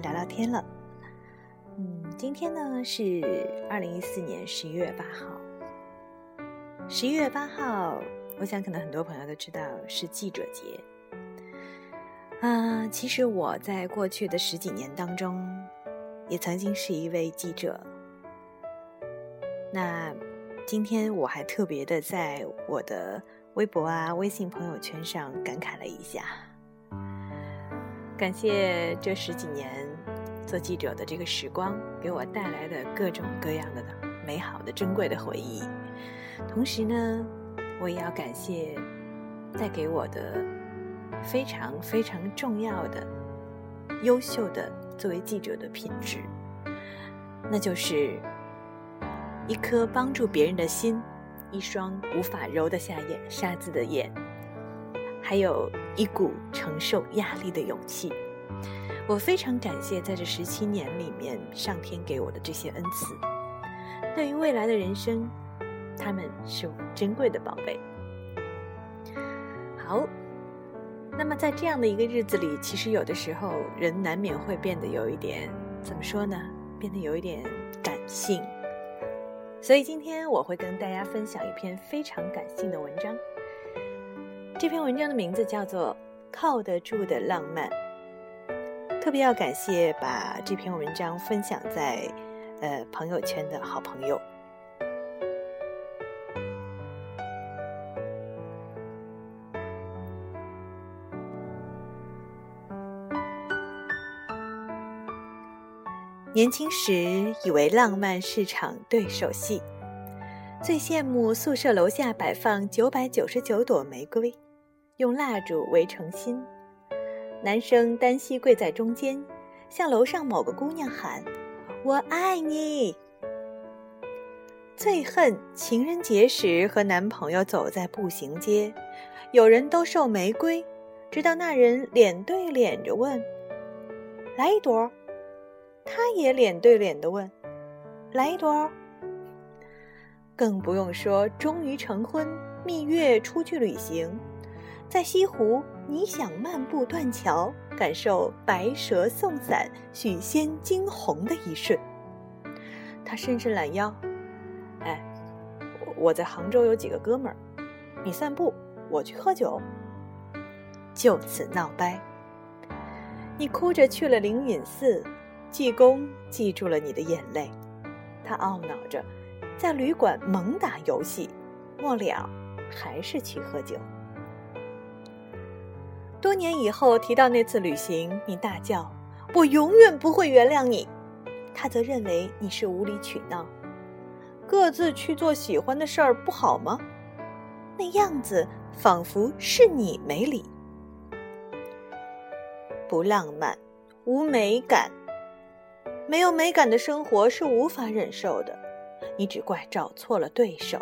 家聊聊天了。嗯，今天呢是二零一四年十一月八号。十一月八号，我想可能很多朋友都知道是记者节。啊，其实我在过去的十几年当中，也曾经是一位记者。那今天我还特别的在我的微博啊、微信朋友圈上感慨了一下，感谢这十几年做记者的这个时光给我带来的各种各样的美好的、珍贵的回忆。同时呢，我也要感谢带给我的非常非常重要的、优秀的作为记者的品质，那就是。一颗帮助别人的心，一双无法揉得下眼沙子的眼，还有一股承受压力的勇气。我非常感谢在这十七年里面上天给我的这些恩赐。对于未来的人生，他们是我珍贵的宝贝。好，那么在这样的一个日子里，其实有的时候人难免会变得有一点，怎么说呢？变得有一点感性。所以今天我会跟大家分享一篇非常感性的文章。这篇文章的名字叫做《靠得住的浪漫》。特别要感谢把这篇文章分享在呃朋友圈的好朋友。年轻时以为浪漫是场对手戏，最羡慕宿舍楼下摆放九百九十九朵玫瑰，用蜡烛围成心。男生单膝跪在中间，向楼上某个姑娘喊：“我爱你。”最恨情人节时和男朋友走在步行街，有人兜售玫瑰，直到那人脸对脸着问：“来一朵。”他也脸对脸的问：“来一朵。”更不用说终于成婚、蜜月出去旅行，在西湖，你想漫步断桥，感受白蛇送伞、许仙惊鸿的一瞬。他伸伸懒腰：“哎，我在杭州有几个哥们儿，你散步，我去喝酒。”就此闹掰。你哭着去了灵隐寺。济公记住了你的眼泪，他懊恼着，在旅馆猛打游戏，末了还是去喝酒。多年以后提到那次旅行，你大叫：“我永远不会原谅你！”他则认为你是无理取闹。各自去做喜欢的事儿不好吗？那样子仿佛是你没理，不浪漫，无美感。没有美感的生活是无法忍受的，你只怪找错了对手。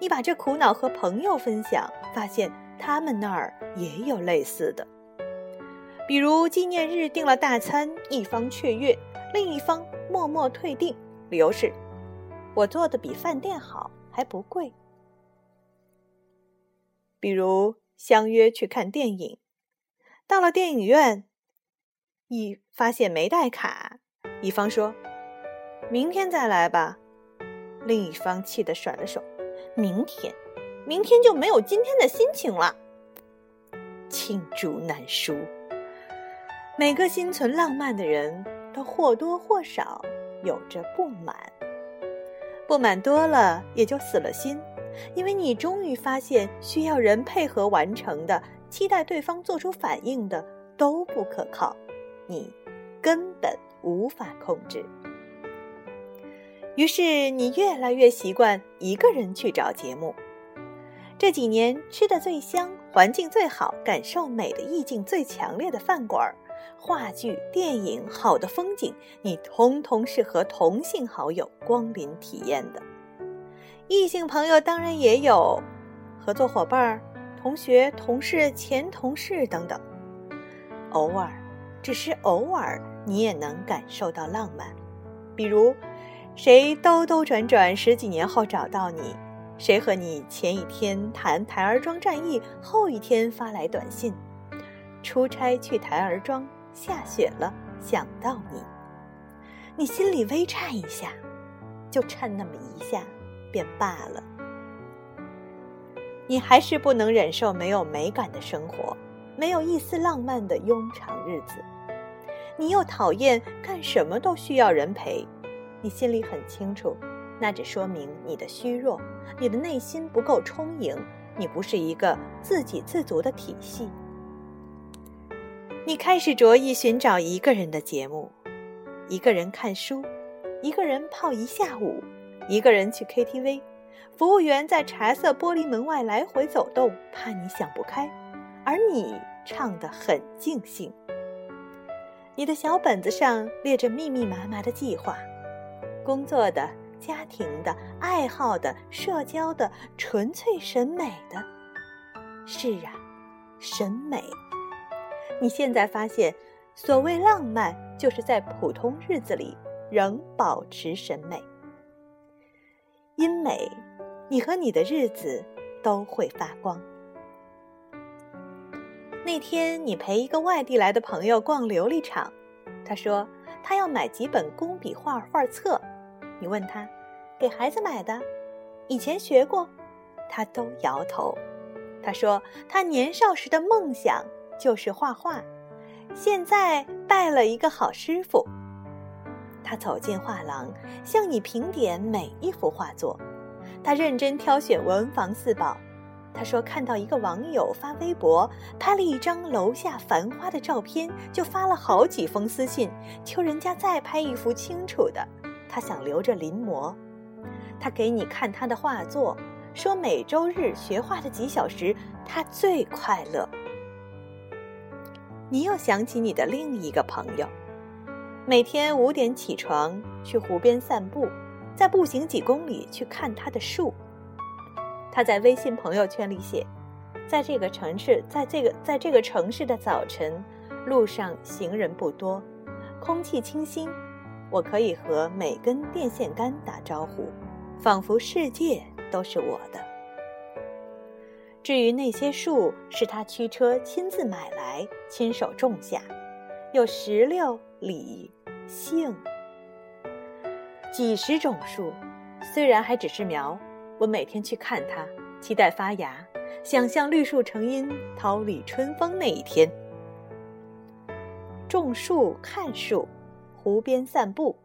你把这苦恼和朋友分享，发现他们那儿也有类似的。比如纪念日订了大餐，一方雀跃，另一方默默退订，理由是：我做的比饭店好，还不贵。比如相约去看电影，到了电影院，一发现没带卡。一方说：“明天再来吧。”另一方气得甩了手：“明天，明天就没有今天的心情了。”罄竹难书。每个心存浪漫的人都或多或少有着不满，不满多了也就死了心，因为你终于发现，需要人配合完成的、期待对方做出反应的都不可靠，你根本。无法控制，于是你越来越习惯一个人去找节目。这几年吃的最香、环境最好、感受美的意境最强烈的饭馆、话剧、电影、好的风景，你通通是和同性好友光临体验的。异性朋友当然也有，合作伙伴、同学、同事、前同事等等。偶尔，只是偶尔。你也能感受到浪漫，比如，谁兜兜转转十几年后找到你，谁和你前一天谈台儿庄战役，后一天发来短信，出差去台儿庄，下雪了，想到你，你心里微颤一下，就颤那么一下，便罢了。你还是不能忍受没有美感的生活，没有一丝浪漫的庸常日子。你又讨厌干什么都需要人陪，你心里很清楚。那只说明你的虚弱，你的内心不够充盈，你不是一个自给自足的体系。你开始着意寻找一个人的节目，一个人看书，一个人泡一下午，一个人去 KTV。服务员在茶色玻璃门外来回走动，怕你想不开，而你唱得很尽兴。你的小本子上列着密密麻麻的计划，工作的。家庭的、爱好的、社交的、纯粹审美的，是啊，审美。你现在发现，所谓浪漫，就是在普通日子里仍保持审美。因美，你和你的日子都会发光。那天，你陪一个外地来的朋友逛琉璃厂，他说他要买几本工笔画画册。你问他，给孩子买的，以前学过，他都摇头。他说他年少时的梦想就是画画，现在拜了一个好师傅。他走进画廊，向你评点每一幅画作。他认真挑选文房四宝。他说看到一个网友发微博，拍了一张楼下繁花的照片，就发了好几封私信，求人家再拍一幅清楚的。他想留着临摹，他给你看他的画作，说每周日学画的几小时，他最快乐。你又想起你的另一个朋友，每天五点起床去湖边散步，再步行几公里去看他的树。他在微信朋友圈里写，在这个城市，在这个在这个城市的早晨，路上行人不多，空气清新。我可以和每根电线杆打招呼，仿佛世界都是我的。至于那些树，是他驱车亲自买来，亲手种下，有石榴、李、杏，几十种树。虽然还只是苗，我每天去看它，期待发芽，想象绿树成荫、桃李春风那一天。种树，看树。湖边散步，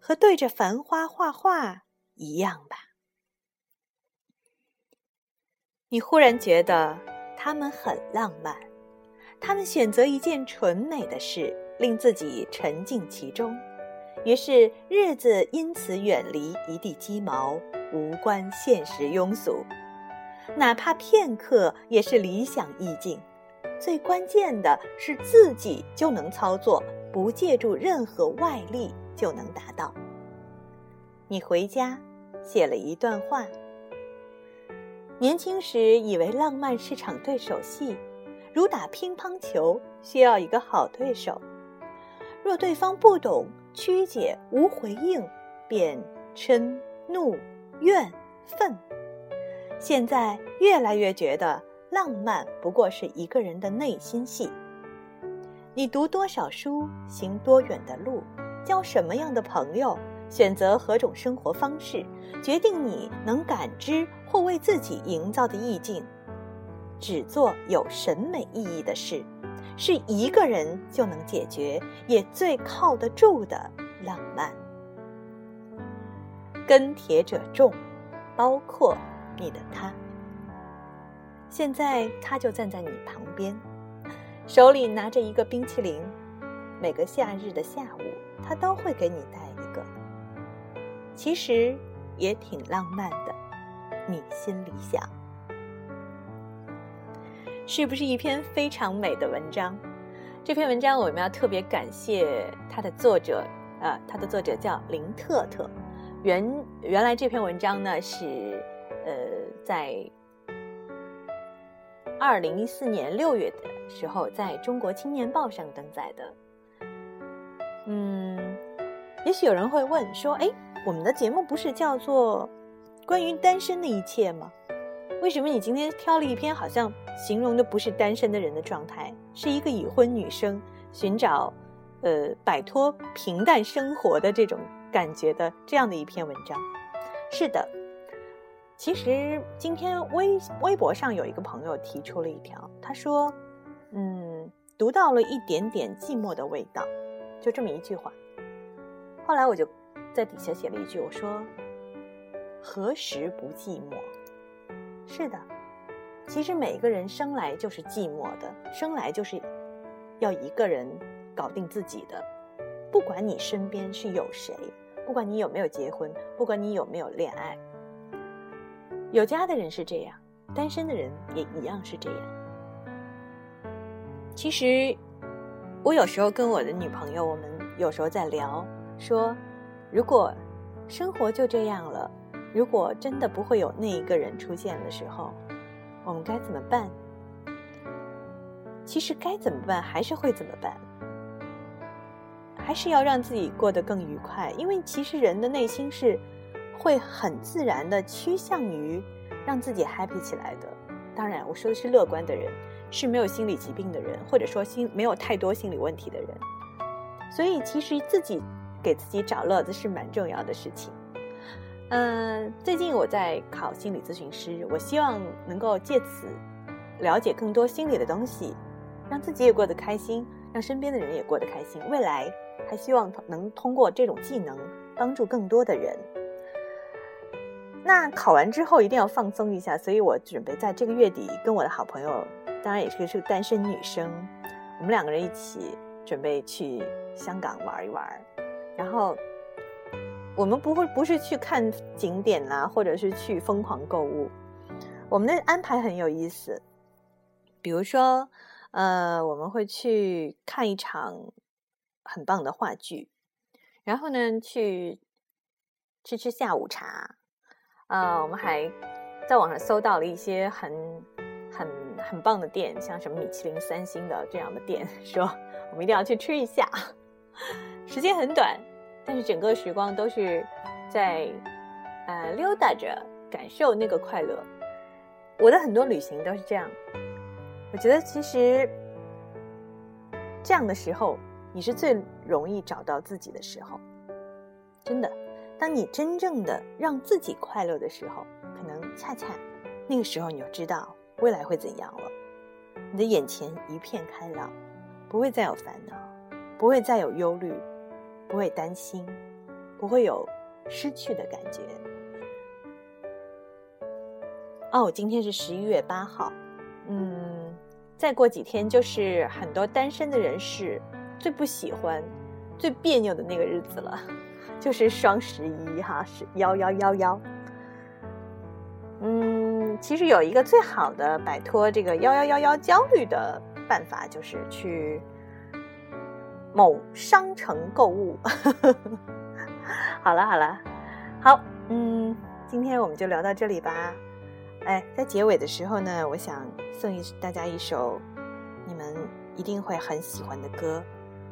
和对着繁花画画一样吧。你忽然觉得他们很浪漫，他们选择一件纯美的事，令自己沉浸其中，于是日子因此远离一地鸡毛，无关现实庸俗，哪怕片刻也是理想意境。最关键的是自己就能操作。不借助任何外力就能达到。你回家写了一段话。年轻时以为浪漫是场对手戏，如打乒乓球需要一个好对手。若对方不懂、曲解、无回应，便嗔、怒、怨、愤。现在越来越觉得浪漫不过是一个人的内心戏。你读多少书，行多远的路，交什么样的朋友，选择何种生活方式，决定你能感知或为自己营造的意境。只做有审美意义的事，是一个人就能解决，也最靠得住的浪漫。跟帖者众，包括你的他。现在他就站在你旁边。手里拿着一个冰淇淋，每个夏日的下午，他都会给你带一个。其实也挺浪漫的，你心里想，是不是一篇非常美的文章？这篇文章我们要特别感谢它的作者，呃，它的作者叫林特特。原原来这篇文章呢是，呃，在。二零一四年六月的时候，在中国青年报上登载的。嗯，也许有人会问说：“哎，我们的节目不是叫做关于单身的一切吗？为什么你今天挑了一篇好像形容的不是单身的人的状态，是一个已婚女生寻找，呃，摆脱平淡生活的这种感觉的这样的一篇文章？是的，其实今天微微博上有一个朋友提出了一条，他说：“嗯，读到了一点点寂寞的味道。”就这么一句话。后来我就在底下写了一句，我说：“何时不寂寞？”是的，其实每个人生来就是寂寞的，生来就是要一个人搞定自己的。不管你身边是有谁，不管你有没有结婚，不管你有没有恋爱，有家的人是这样，单身的人也一样是这样。其实，我有时候跟我的女朋友，我们有时候在聊，说如果生活就这样了。如果真的不会有那一个人出现的时候，我们该怎么办？其实该怎么办还是会怎么办，还是要让自己过得更愉快。因为其实人的内心是会很自然的趋向于让自己 happy 起来的。当然，我说的是乐观的人，是没有心理疾病的人，或者说心没有太多心理问题的人。所以，其实自己给自己找乐子是蛮重要的事情。嗯，最近我在考心理咨询师，我希望能够借此了解更多心理的东西，让自己也过得开心，让身边的人也过得开心。未来还希望能通过这种技能帮助更多的人。那考完之后一定要放松一下，所以我准备在这个月底跟我的好朋友，当然也是是个单身女生，我们两个人一起准备去香港玩一玩，然后。我们不会不是去看景点啦，或者是去疯狂购物。我们的安排很有意思，比如说，呃，我们会去看一场很棒的话剧，然后呢，去吃吃下午茶。啊，我们还在网上搜到了一些很很棒的店，像什么米其林三星的这样的店，说我们一定要去吃一下。时间很短。但是整个时光都是在，呃，溜达着，感受那个快乐。我的很多旅行都是这样。我觉得其实这样的时候，你是最容易找到自己的时候。真的，当你真正的让自己快乐的时候，可能恰恰那个时候你就知道未来会怎样了。你的眼前一片开朗，不会再有烦恼，不会再有忧虑。不会担心，不会有失去的感觉。哦，今天是十一月八号，嗯，再过几天就是很多单身的人士最不喜欢、最别扭的那个日子了，就是双十一哈，是幺幺幺幺。嗯，其实有一个最好的摆脱这个幺幺幺幺焦虑的办法，就是去。某商城购物，好了好了，好，嗯，今天我们就聊到这里吧。哎，在结尾的时候呢，我想送一大家一首你们一定会很喜欢的歌，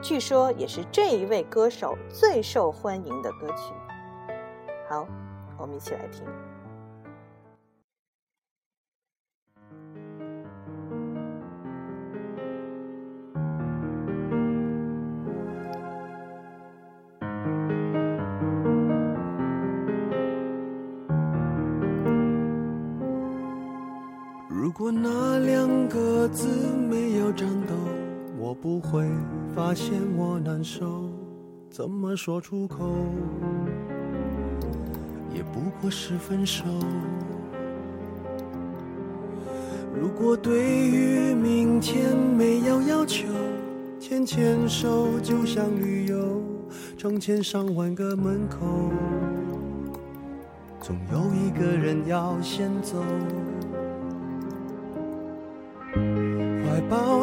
据说也是这一位歌手最受欢迎的歌曲。好，我们一起来听。果那两个字没有颤抖，我不会发现我难受。怎么说出口，也不过是分手。如果对于明天没有要求，牵牵手就像旅游，成千上万个门口，总有一个人要先走。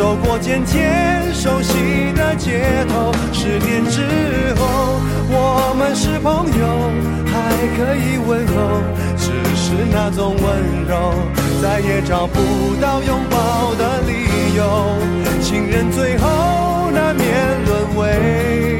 走过渐渐熟悉的街头。十年之后，我们是朋友，还可以问候，只是那种温柔，再也找不到拥抱的理由。情人最后难免沦为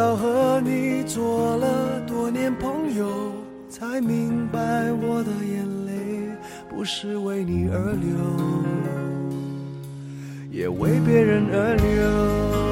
要和你做了多年朋友。才明白，我的眼泪不是为你而流，也为别人而流。